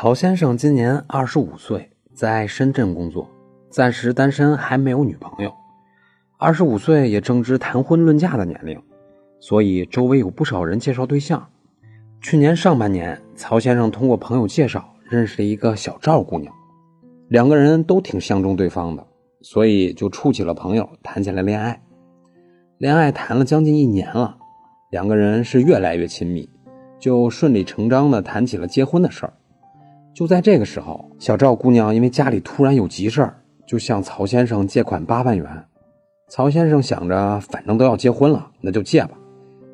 曹先生今年二十五岁，在深圳工作，暂时单身，还没有女朋友。二十五岁也正值谈婚论嫁的年龄，所以周围有不少人介绍对象。去年上半年，曹先生通过朋友介绍认识了一个小赵姑娘，两个人都挺相中对方的，所以就处起了朋友，谈起了恋爱。恋爱谈了将近一年了，两个人是越来越亲密，就顺理成章的谈起了结婚的事儿。就在这个时候，小赵姑娘因为家里突然有急事儿，就向曹先生借款八万元。曹先生想着，反正都要结婚了，那就借吧。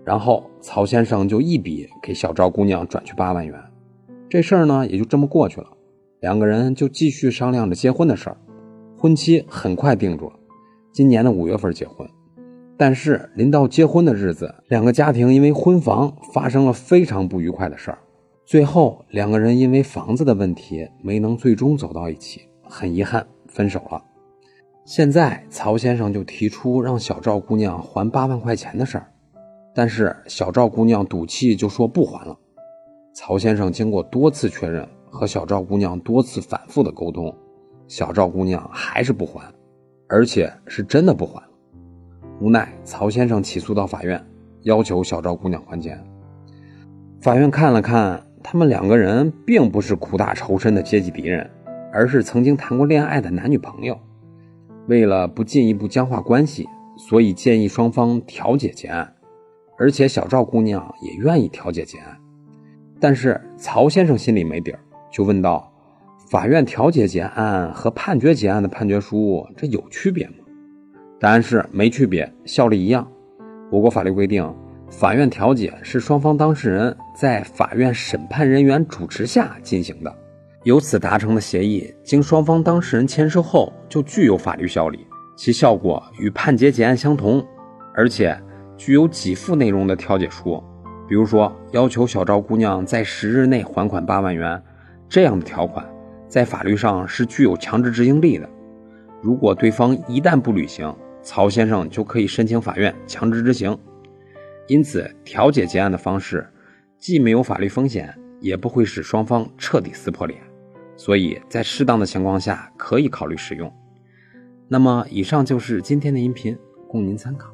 然后曹先生就一笔给小赵姑娘转去八万元，这事儿呢也就这么过去了。两个人就继续商量着结婚的事儿，婚期很快定住了，今年的五月份结婚。但是临到结婚的日子，两个家庭因为婚房发生了非常不愉快的事儿。最后，两个人因为房子的问题没能最终走到一起，很遗憾分手了。现在，曹先生就提出让小赵姑娘还八万块钱的事儿，但是小赵姑娘赌气就说不还了。曹先生经过多次确认和小赵姑娘多次反复的沟通，小赵姑娘还是不还，而且是真的不还。无奈，曹先生起诉到法院，要求小赵姑娘还钱。法院看了看。他们两个人并不是苦大仇深的阶级敌人，而是曾经谈过恋爱的男女朋友。为了不进一步僵化关系，所以建议双方调解结案，而且小赵姑娘也愿意调解结案。但是曹先生心里没底儿，就问道：“法院调解结案和判决结案的判决书，这有区别吗？”答案是没区别，效力一样。我国法律规定。法院调解是双方当事人在法院审判人员主持下进行的，由此达成的协议，经双方当事人签收后就具有法律效力，其效果与判决结案相同，而且具有给付内容的调解书，比如说要求小赵姑娘在十日内还款八万元，这样的条款在法律上是具有强制执行力的。如果对方一旦不履行，曹先生就可以申请法院强制执行。因此，调解结案的方式既没有法律风险，也不会使双方彻底撕破脸，所以在适当的情况下可以考虑使用。那么，以上就是今天的音频，供您参考。